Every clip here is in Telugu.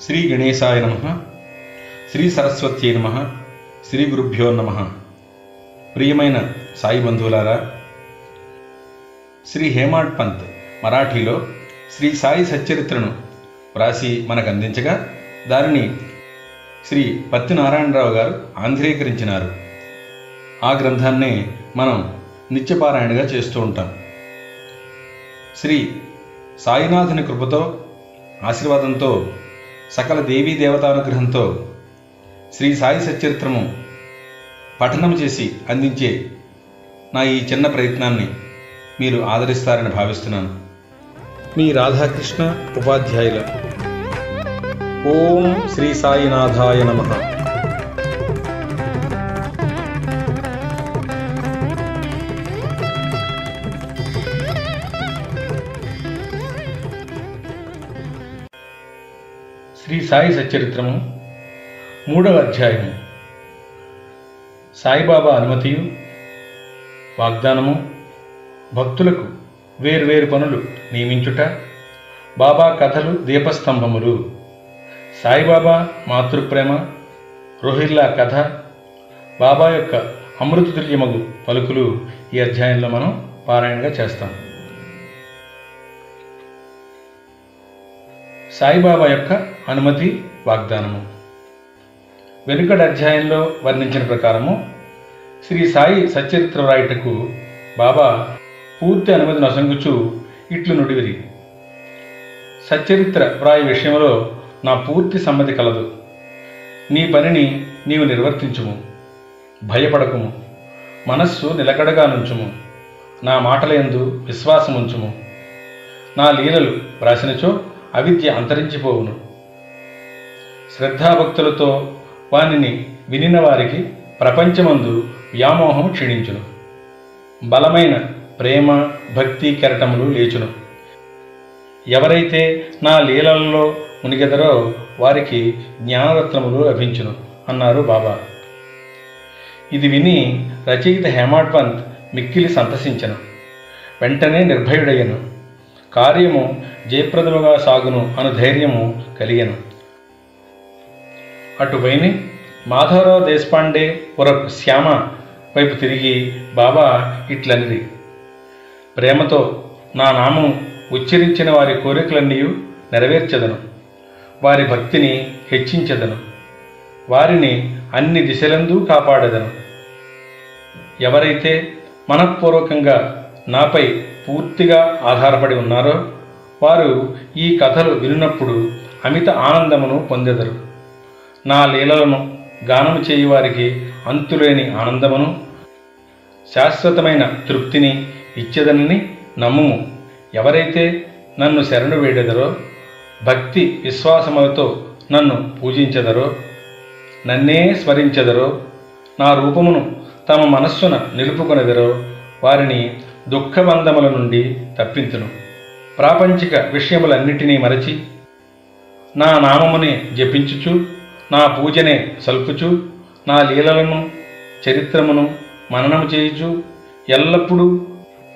శ్రీ గణేశాయ నమ. శ్రీ సరస్వత్యై నమ. శ్రీ గురుభ్యో నమ. ప్రియమైన సాయి బంధువులారా శ్రీ హేమాడ్ పంత్ మరాఠీలో శ్రీ సాయి సచ్చరిత్రను వ్రాసి మనకు అందించగా దానిని శ్రీ పత్తి నారాయణరావు గారు ఆంధ్రీకరించినారు. ఆ గ్రంథాన్నే మనం నిత్యపారాయణగా చేస్తూ ఉంటాం. శ్రీ సాయినాథుని కృపతో ఆశీర్వాదంతో సకల దేవీ దేవతానుగ్రహంతో శ్రీ సాయి సచరిత్రము పఠనం చేసి అందించే నా ఈ చిన్న ప్రయత్నాన్ని మీరు ఆదరిస్తారని భావిస్తున్నాను. మీ రాధాకృష్ణ ఉపాధ్యాయుల. ఓం శ్రీ సాయినాథాయ నమః. సాయి సచ్చరిత్రము మూడవ అధ్యాయము. సాయిబాబా అనుమతియు వాగ్దానము భక్తులకు వేర్వేరు పనులు నియమించుట బాబా కథలు దీపస్తంభములు. సాయిబాబా మాతృప్రేమ రోహిల్లా కథ బాబా యొక్క అమృతతుల్యమగు పలుకులు ఈ అధ్యాయంలో మనం పారాయణగా చేస్తాం. సాయిబాబా యొక్క అనుమతి వాగ్దానము. వెనుకటి అధ్యాయంలో వర్ణించిన ప్రకారము శ్రీ సాయి సచరిత్ర వ్రాయుటకు బాబా పూర్తి అనుమతి నొసంగుచు ఇట్లు నుడివిరి. సచ్చరిత్ర వ్రాయి విషయంలో నా పూర్తి సమ్మతి కలదు. నీ పనిని నీవు నిర్వర్తించుము. భయపడకుము. మనస్సు నిలకడగా నుంచుము. నా మాటలందు విశ్వాసముంచుము. నా లీలలు వ్రాసినచో అవిద్య అంతరించిపోవును. శ్రద్ధాభక్తులతో వానిని వినిన వారికి ప్రపంచమందు వ్యామోహం క్షీణించును. బలమైన ప్రేమ భక్తి కెరటములు లేచును. ఎవరైతే నా లీలలలో మునిగెదరో వారికి జ్ఞానరత్నములు లభించును అన్నారు బాబా. ఇది విని రచయిత హేమాడ్ పంత్ మిక్కిలి సంతసించను. వెంటనే నిర్భయుడయ్యను. కార్యము జయప్రదముగా సాగును అను ధైర్యము కలిగను. అటుపైని మాధవరావు దేశపాండే ఉరఫ్ శ్యామ వైపు తిరిగి బాబా ఇట్లనిది. ప్రేమతో నా నామం ఉచ్చరించిన వారి కోరికలన్నీ నెరవేర్చెదను. వారి భక్తిని హెచ్చించెదను. వారిని అన్ని దిశలందు కాపాడెదను. ఎవరైతే మనఃపూర్వకంగా నాపై పూర్తిగా ఆధారపడి ఉన్నారో వారు ఈ కథలు వినినప్పుడు అమిత ఆనందమును పొందెదరు. నా లీలలను గానము చేయువారికి అంతులేని ఆనందమును శాశ్వతమైన తృప్తిని ఇచ్చేదనని నమ్ముము. ఎవరైతే నన్ను శరణు వేడెదరో భక్తి విశ్వాసములతో నన్ను పూజించెదరో నన్నే స్మరించెదరో నా రూపమును తమ మనస్సున నిలుపుకొనెదరో వారిని దుఃఖబంధముల నుండి తప్పించును. ప్రాపంచిక విషయములన్నిటినీ మరచి నా నామముని జపించుచు నా పూజనే సల్పుచు నా లీలలను చరిత్రమును మననము చేయుచు ఎల్లప్పుడూ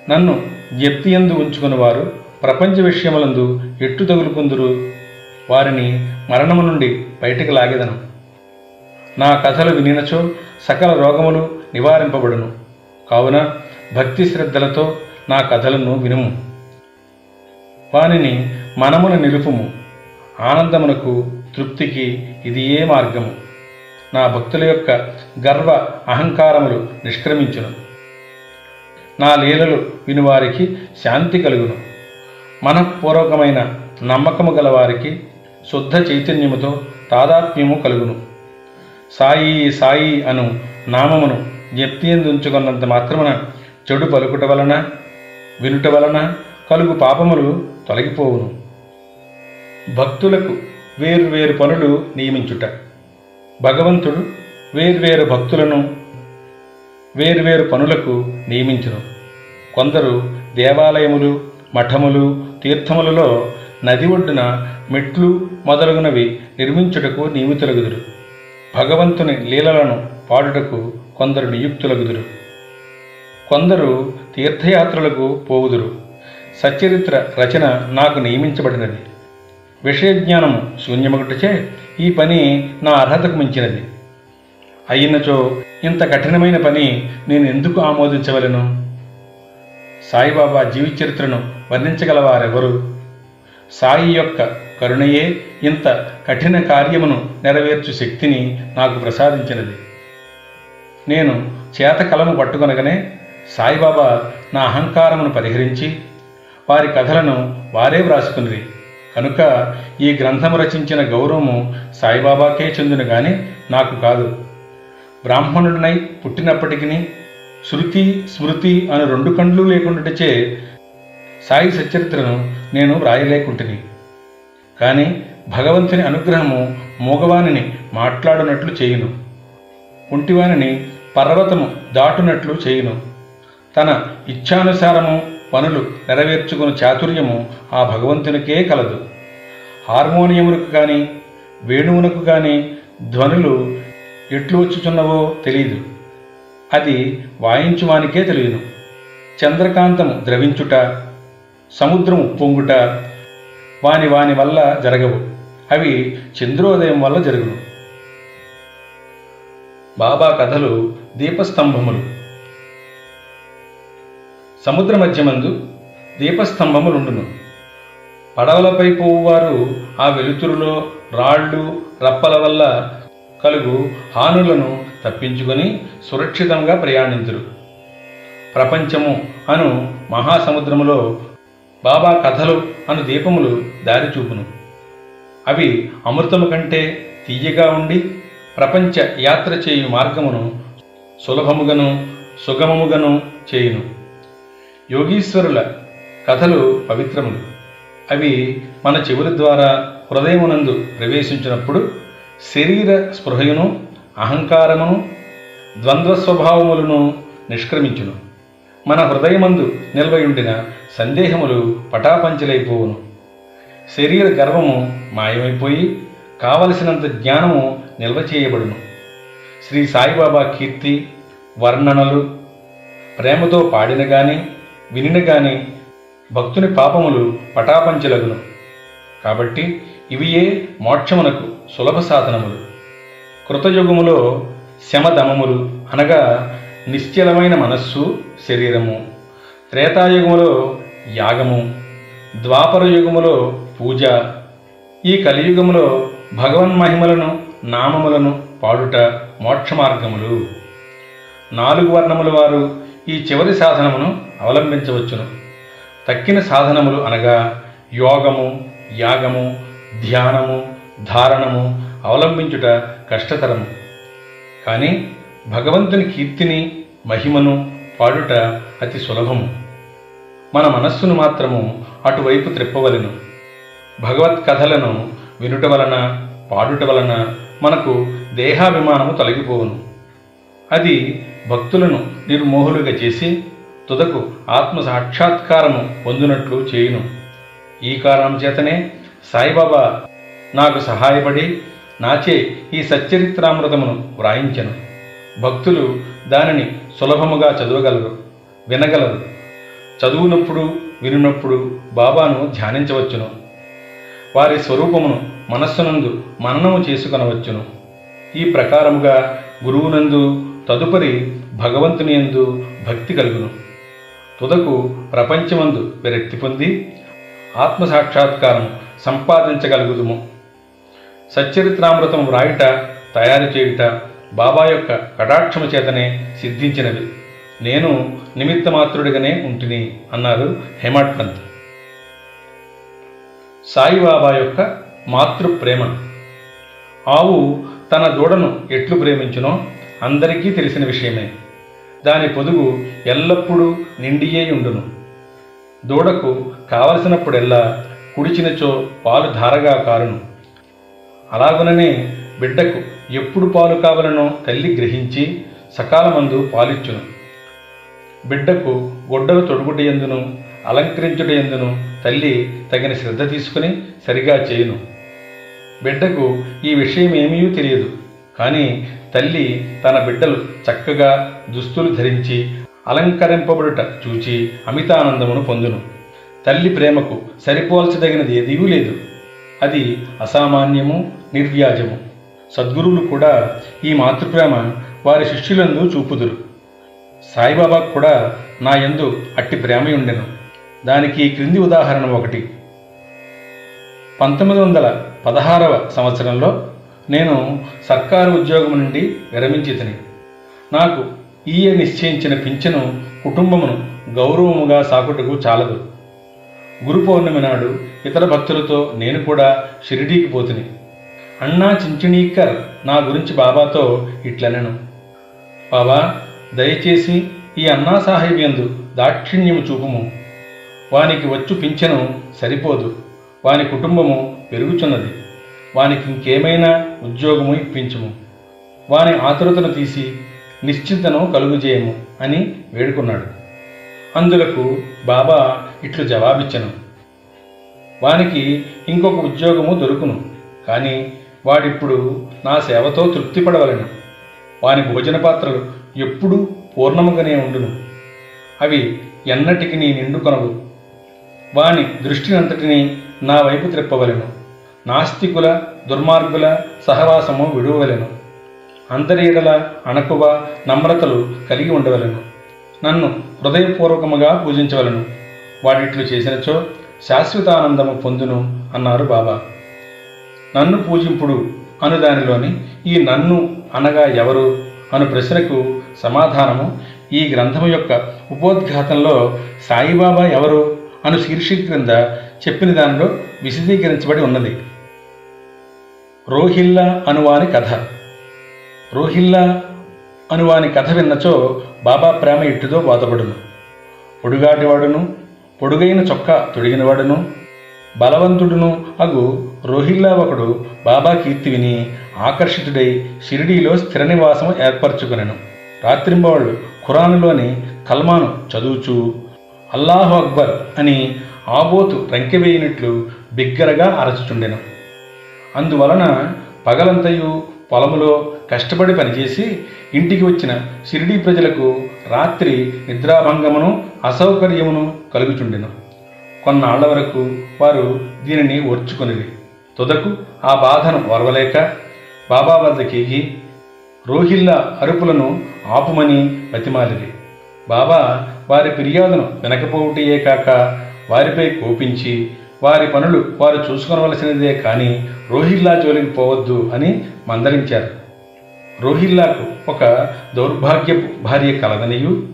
నన్ను జ్ఞప్తియందు ఉంచుకుని వారు ప్రపంచ విషయములందు ఎట్టు తగులుకుందురు? వారిని మరణము నుండి బయటకు లాగెదను. నా కథలు వినినచో సకల రోగములు నివారింపబడును. కావున భక్తి శ్రద్ధలతో నా కథలను వినుము. వానిని మనమున నిలుపుము. ఆనందమునకు తృప్తికి ఇది ఏ మార్గము. నా భక్తుల యొక్క గర్వ అహంకారములు నిష్క్రమించును. నా లీలలు వినువారికి శాంతి కలుగును. మనఃపూర్వకమైన నమ్మకము గలవారికి శుద్ధ చైతన్యముతో తాదాత్మ్యము కలుగును. సాయి సాయి అను నామమును జ్ఞప్తియందుంచుకున్నంత మాత్రమున చెడు పలుకుట వలన వినుట వలన కలుగు పాపములు తొలగిపోవును. భక్తులకు వేర్వేరు పనులు నియమించుట. భగవంతుడు వేర్వేరు భక్తులను వేర్వేరు పనులకు నియమించును. కొందరు దేవాలయములు మఠములు తీర్థములలో నది ఒడ్డున మెట్లు మొదలగునవి నిర్మించుటకు నియమితులగుదురు. భగవంతుని లీలలను పాడుటకు కొందరు నియుక్తులగుదురు. కొందరు తీర్థయాత్రలకు పోవుదురు. సచ్చరిత్ర రచన నాకు నియమించబడినది. విషయజ్ఞానము శూన్యమొకటిచే ఈ పని నా అర్హతకు మించినది. అయినచో ఇంత కఠినమైన పని నేను ఎందుకు ఆమోదించవలను? సాయిబాబా జీవి చరిత్రను వర్ణించగలవారెవరు? సాయి యొక్క కరుణయే ఇంత కఠిన కార్యమును నెరవేర్చు శక్తిని నాకు ప్రసాదించినది. నేను చేత కలము పట్టుకొనగానే సాయిబాబా నా అహంకారమును పరిహరించి వారి కథలను వారే వ్రాసుకునిరి. కనుక ఈ గ్రంథము రచించిన గౌరవము సాయిబాబాకే చెందును గాని నాకు కాదు. బ్రాహ్మణుడినై పుట్టినప్పటికీ శృతి స్మృతి అను రెండు కండ్లు లేకుండాచే సాయి సచరిత్రను నేను వ్రాయలేకుంటుని. కానీ భగవంతుని అనుగ్రహము మూగవానిని మాట్లాడునట్లు చేయును. ఒంటివానిని పర్వతము దాటునట్లు చేయును. తన ఇచ్ఛానుసారము పనులు నెరవేర్చుకుని చాతుర్యము ఆ భగవంతునికే కలదు. హార్మోనియమునకు కానీ వేణువునకు కానీ ధ్వనులు ఎట్లు వచ్చుచున్నవో తెలియదు అది వాయించువానికే తెలియదు చంద్రకాంతము ద్రవించుట సముద్రము పొంగుట వాని వాని వల్ల జరగవు. అవి చంద్రోదయం వల్ల జరుగును. బాబా కథలు దీపస్తంభములు. సముద్ర మధ్యమందు దీపస్తంభములుండును. పడవలపై పోవువారు ఆ వెలుతురులో రాళ్ళు రప్పల వల్ల కలుగు హానులను తప్పించుకొని సురక్షితంగా ప్రయాణించురు ప్రపంచము అను మహాసముద్రములో బాబా కథలు అను దీపములు దారి చూపును అవి అమృతము కంటే తీయగా ఉండి ప్రపంచ యాత్ర చేయు మార్గమును సులభముగను సుగమముగను చేయును. యోగీశ్వరుల కథలు పవిత్రములు. అవి మన చెవుల ద్వారా హృదయమునందు ప్రవేశించినప్పుడు శరీర స్పృహయును అహంకారమును ద్వంద్వ స్వభావములను నిష్క్రమించును. మన హృదయమందు నిల్వయుండిన సందేహములు పటాపంచలైపోవును. శరీర గర్వము మాయమైపోయి కావలసినంత జ్ఞానము నిల్వ చేయబడును. శ్రీ సాయిబాబా కీర్తి వర్ణనలు ప్రేమతో పాడిన కానీ వినినగాని భక్తుని పాపములు పటాపంచలగును. కాబట్టి ఇవియే మోక్షమునకు సులభ సాధనములు. కృతయుగములో శమదమములు అనగా నిశ్చలమైన మనస్సు శరీరము. త్రేతాయుగములో యాగము. ద్వాపర యుగములో పూజ. ఈ కలియుగములో భగవన్మహిమలను నామములను పాడుట మోక్ష మార్గములు. నాలుగు వర్ణముల వారు ఈ చివరి సాధనమును అవలంబించవచ్చును. తక్కిన సాధనములు అనగా యోగము యాగము ధ్యానము ధారణము అవలంబించుట కష్టతరము. కానీ భగవంతుని కీర్తిని మహిమను పాడుట అతి సులభము. మన మనస్సును మాత్రము అటువైపు త్రిప్పవలను. భగవత్ కథలను వినుట వలన పాడుట వలన మనకు దేహాభిమానము తొలగిపోవును. అది భక్తులను నిర్మోహులుగా చేసి తుదకు ఆత్మ సాక్షాత్కారము పొందినట్లు చేయును. ఈ కారణం చేతనే సాయిబాబా నాకు సహాయపడి నాచే ఈ సచ్చరిత్రామృతమును వ్రాయించెను. భక్తులు దానిని సులభముగా చదవగలరు వినగలరు. చదువునప్పుడు వినినప్పుడు బాబాను ధ్యానించవచ్చును. వారి స్వరూపమును మనస్సునందు మననము చేసుకొనవచ్చును. ఈ ప్రకారముగా గురువునందు తదుపరి భగవంతుని యందు భక్తి కలుగును. తుదకు ప్రపంచమందు విరక్తి పొంది ఆత్మసాక్షాత్కారం సంపాదించగలుగుదుము. సచ్చరిత్రామృతం వ్రాయుట తయారు చేయుట బాబా యొక్క కటాక్షము చేతనే సిద్ధించినవి. నేను నిమిత్తమాత్రుడిగానే ఉంటిని అన్నారు హేమట్ పంత్ సాయిబాబా యొక్క మాతృ ప్రేమ ఆవు తన దూడను ఎట్లు ప్రేమించునో అందరికీ తెలిసిన విషయమే. దాని పొదుగు ఎల్లప్పుడూ నిండియే ఉండును. దూడకు కావలసినప్పుడెల్లా కుడిచినచో పాలు ధారగా కారును. అలాగుననే బిడ్డకు ఎప్పుడు పాలు కావలనో తల్లి గ్రహించి సకాలమందు పాలిచ్చును. బిడ్డకు గొడ్డలు తొడుగుటయందును అలంకరించుటయందును తల్లి తగిన శ్రద్ధ తీసుకుని సరిగా చేయును. బిడ్డకు ఈ విషయం ఏమీ తెలియదు. కానీ తల్లి తన బిడ్డలు చక్కగా దుస్తులు ధరించి అలంకరింపబడుట చూచి అమితానందమును పొందును. తల్లి ప్రేమకు సరిపోల్చదగినది ఏదీ లేదు. అది అసామాన్యము నిర్వ్యాజము. సద్గురువులు కూడా ఈ మాతృప్రేమ వారి శిష్యులందు చూపుదురు. సాయిబాబా కూడా నా యందు అట్టి ప్రేమయుండెను. దానికి క్రింది ఉదాహరణ ఒకటి. పంతొమ్మిది వందల పదహారవ సంవత్సరంలో నేను సర్కారు ఉద్యోగం నుండి విరమించితిని. నాకు ఈయ నిశ్చయించిన పింఛను కుటుంబమును గౌరవముగా సాకుటకు చాలదు. గురు పౌర్ణమి నాడు ఇతర భక్తులతో నేను కూడా షిరిడీకి పోతుని. అన్నా చించినీకర్ నా గురించి బాబాతో ఇట్లనెను. బాబా దయచేసి ఈ అన్నా సాహెబ్ యందు దాక్షిణ్యము చూపుము. వానికి వచ్చు పింఛను సరిపోదు. వాని కుటుంబము పెరుగుచున్నది. వానికి ఇంకేమైనా ఉద్యోగము ఇప్పించుము. వాని ఆతురతను తీసి నిశ్చింతను కలుగుజేయము అని వేడుకున్నాడు. అందులకు బాబా ఇట్లు జవాబిచ్చను. వానికి ఇంకొక ఉద్యోగము దొరుకును కానీ వాడిప్పుడు నా సేవతో తృప్తిపడవలెను. వాని భోజన పాత్రలు ఎప్పుడూ పూర్ణముగానే ఉండును. అవి ఎన్నటికి నీ నిండుకొనవు వాని దృష్టినంతటిని నా వైపు త్రిప్పవలను. నాస్తికుల దుర్మార్గుల సహవాసము విడువలెను అందరి అణకువ నమ్రతలు కలిగి ఉండవలెను. నన్ను హృదయపూర్వకముగా పూజించవలను. వాటిట్లు చేసినచో శాశ్వతానందము పొందును అన్నారు బాబా. నన్ను పూజింపుడు అను దానిలోని ఈ నన్ను అనగా ఎవరు అను ప్రశ్నకు సమాధానము ఈ గ్రంథము యొక్క ఉపోద్ఘాతంలో సాయిబాబా ఎవరు అను శీర్షిక క్రింద చెప్పిన దానిలో విశదీకరించబడి ఉన్నది. రోహిల్లా అనువాని కథ. రోహిల్లా అనువాని కథ విన్నచో బాబా ప్రేమ ఇట్టుదో బాధపడును పొడుగాటివాడును పొడుగైన చొక్కా తొడిగినవాడును. బలవంతుడును అగు రోహిల్లా ఒకడు బాబా కీర్తి విని ఆకర్షితుడై షిరిడీలో స్థిర నివాసం ఏర్పరచుకునెను. రాత్రింబవాళ్ళు ఖురాన్లోని కల్మాను చదువుచూ అల్లాహు అక్బర్ అని ఆబోతు రంకెవేయినట్లు బిగ్గరగా అరచుచుండెను. అందువలన పగలంతయు పొలములో కష్టపడి పనిచేసి ఇంటికి వచ్చిన షిరిడీ ప్రజలకు రాత్రి నిద్రాభంగమును అసౌకర్యమును కలుగుచుండెను. కొన్నాళ్ళ వరకు వారు దీనిని ఓర్చుకొనిది తుదకు ఆ బాధను ఓర్వలేక బాబా వద్దకెగి రోహిల్లా అరుపులను ఆపుమని బతిమాలిది బాబా వారి ఫిర్యాదును వినకపోవటయే కాక వారిపై కోపించి వారి పనులు వారు చూసుకొనవలసినదే కానీ రోహిల్లా జోలికి పోవద్దు అని మందలించారు. రోహిల్లాకు ఒక దౌర్భాగ్యపు భార్య కలదనియు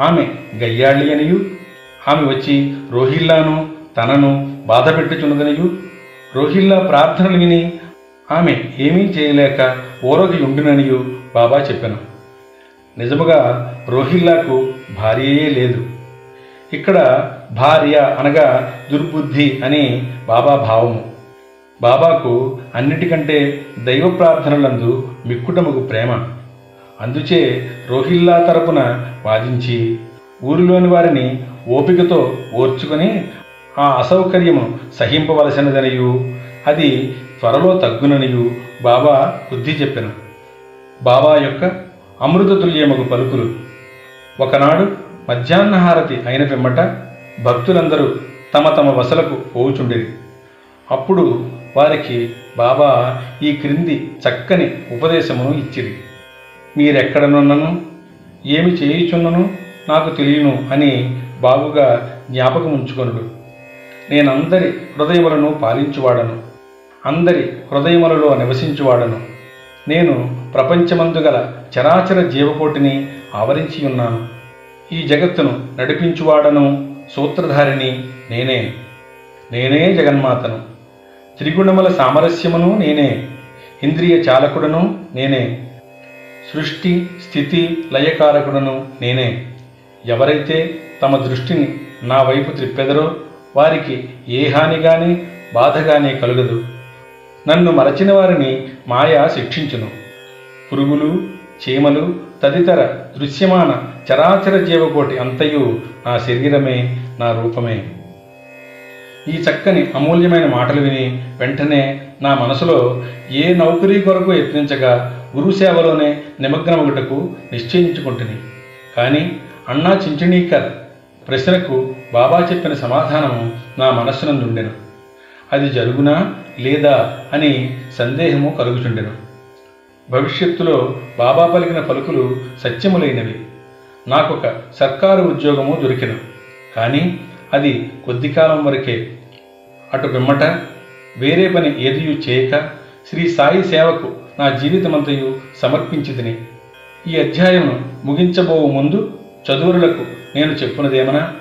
ఆమె గయ్యాళి అనియు ఆమె వచ్చి రోహిల్లాను తనను బాధ పెట్టుచున్నదనియు రోహిల్లా ప్రార్థనలు విని ఆమె ఏమీ చేయలేక ఓరగి ఉండుననియు బాబా చెప్పాను. నిజముగా రోహిల్లాకు భార్యయే లేదు. ఇక్కడ భార్య అనగా దుర్బుద్ధి అని బాబా భావము. బాబాకు అన్నిటికంటే దైవ ప్రార్థనలందు మిక్కుటముకు ప్రేమ. అందుచే రోహిల్లా తరపున వాదించి ఊరిలోని వారిని ఓపికతో ఓర్చుకొని ఆ అసౌకర్యము సహింపవలసినదనియు అది త్వరలో తగ్గుననియు బాబా బుద్ధి చెప్పెను. బాబా యొక్క అమృత అమృతతుల్యముకు పలుకులు. ఒకనాడు మధ్యాహ్నహారతి అయిన పిమ్మట భక్తులందరూ తమ తమ వసలకు పోవుచుండేది. అప్పుడు వారికి బాబా ఈ క్రింది చక్కని ఉపదేశమును ఇచ్చిరి. మీరెక్కడనున్నను? ఏమి చేయుచున్నను? నాకు తెలియను అని బాగుగా జ్ఞాపకం ఉంచుకొనుడు నేనందరి హృదయములను పాలించువాడను. అందరి హృదయములలో నివసించువాడను. నేను ప్రపంచమందు గల చరాచర జీవకోటిని ఆవరించి ఉన్నాను. ఈ జగత్తును నడిపించువాడను సూత్రధారిని నేనే. నేనే జగన్మాతను. త్రిగుణముల సామరస్యమును నేనే. ఇంద్రియ చాలకుడను నేనే. సృష్టి స్థితి లయకారకుడను నేనే. ఎవరైతే తమ దృష్టిని నా వైపు త్రిప్పెదరో వారికి ఏ హాని గాని బాధ గాని కలుగదు. నన్ను మరచిన వారిని మాయా శిక్షించును. పురుగులు చీమలు తదితర దృశ్యమాన చరాచర జీవకోటి అంతయు నా శరీరమే నా రూపమే. ఈ చక్కని అమూల్యమైన మాటలు విని వెంటనే నా మనసులో ఏ నౌకరీ కొరకు యత్నించగా గురుసేవలోనే నిమగ్నమగుటకు నిశ్చయించుకుంటుని. కానీ అన్నా చించణీకర్ ప్రశ్నకు బాబా చెప్పిన సమాధానము నా మనస్సునందుండెను. అది జరుగునా లేదా అని సందేహము కలుగుచుండెను. భవిష్యత్తులో బాబా పలికిన పలుకులు సత్యములైనవి. నాకొక సర్కారు ఉద్యోగము దొరికిన. కానీ అది కొద్ది కాలం వరకే. అటు పిమ్మట వేరే పని ఏదియూ చేయక శ్రీ సాయి సేవకు నా జీవితమంతయు సమర్పించిదిని ఈ అధ్యాయమును ముగించబోవు ముందు చదువురులకు నేను చెప్పునదేమనా?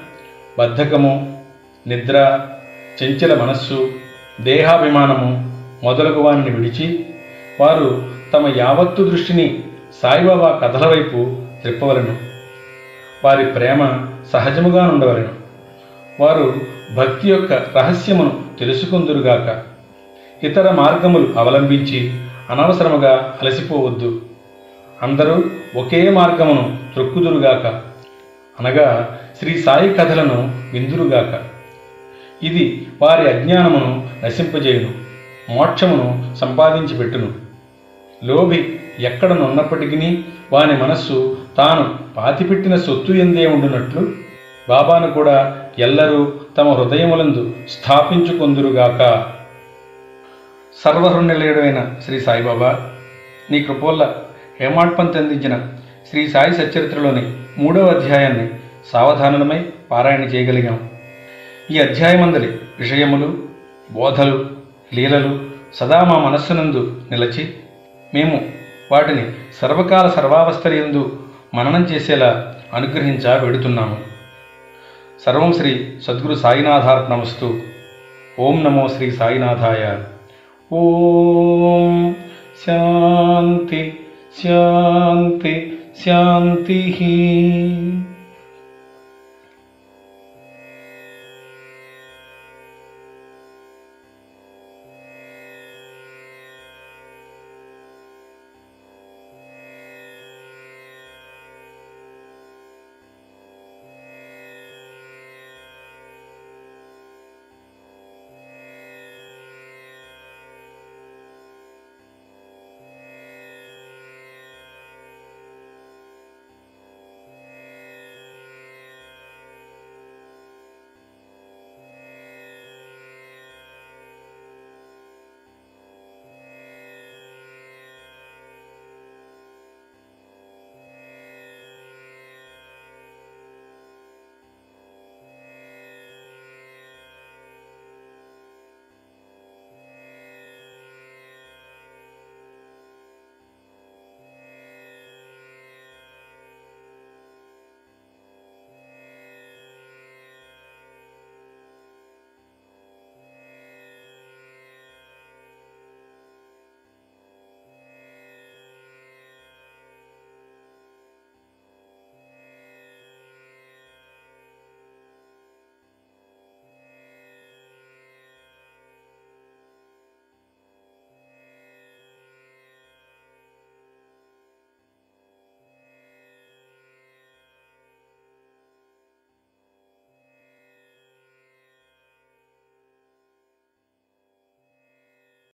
బద్ధకము నిద్ర చంచల మనస్సు దేహాభిమానము మొదలగు వారిని విడిచి వారు తమ యావత్తు దృష్టిని సాయిబాబా కథల వైపు త్రిప్పవలను. వారి ప్రేమ సహజముగా ఉండవలను వారు భక్తి యొక్క రహస్యమును తెలుసుకుందురుగాక. ఇతర మార్గములు అవలంబించి అనవసరముగా అలసిపోవద్దు. అందరూ ఒకే మార్గమును త్రొక్కుదురుగాక. అనగా శ్రీ సాయి కథలను విందురుగాక. ఇది వారి అజ్ఞానమును నశింపజేయును. మోక్షమును సంపాదించి పెట్టును లోభి ఎక్కడనున్నప్పటికీ వాని మనస్సు తాను పాతిపెట్టిన సొత్తు ఎందే ఉండునట్లు? బాబాను కూడా ఎల్లరూ తమ హృదయములందు స్థాపించుకొందురుగాక. సర్వహృణ్యలేయుడైన శ్రీ సాయిబాబా నీ కృపోల్ల హేమాడ్పంత్ అందించిన శ్రీ సాయి సచరిత్రలోని మూడవ అధ్యాయాన్ని సావధానమై పారాయణ చేయగలిగాం. ఈ అధ్యాయమందలి విషయములు బోధలు లీలలు సదా మా మనస్సునందు నిలచి మేము వాటిని సర్వకాల సర్వావస్థలందు మననం చేసేలా అనుగ్రహించా వెడుతున్నాము. సర్వం శ్రీ సద్గురు సాయినాథార్పణమస్తు ఓం నమో శ్రీ సాయినాథాయ. ఓం శాంతి శాంతి శాంతి.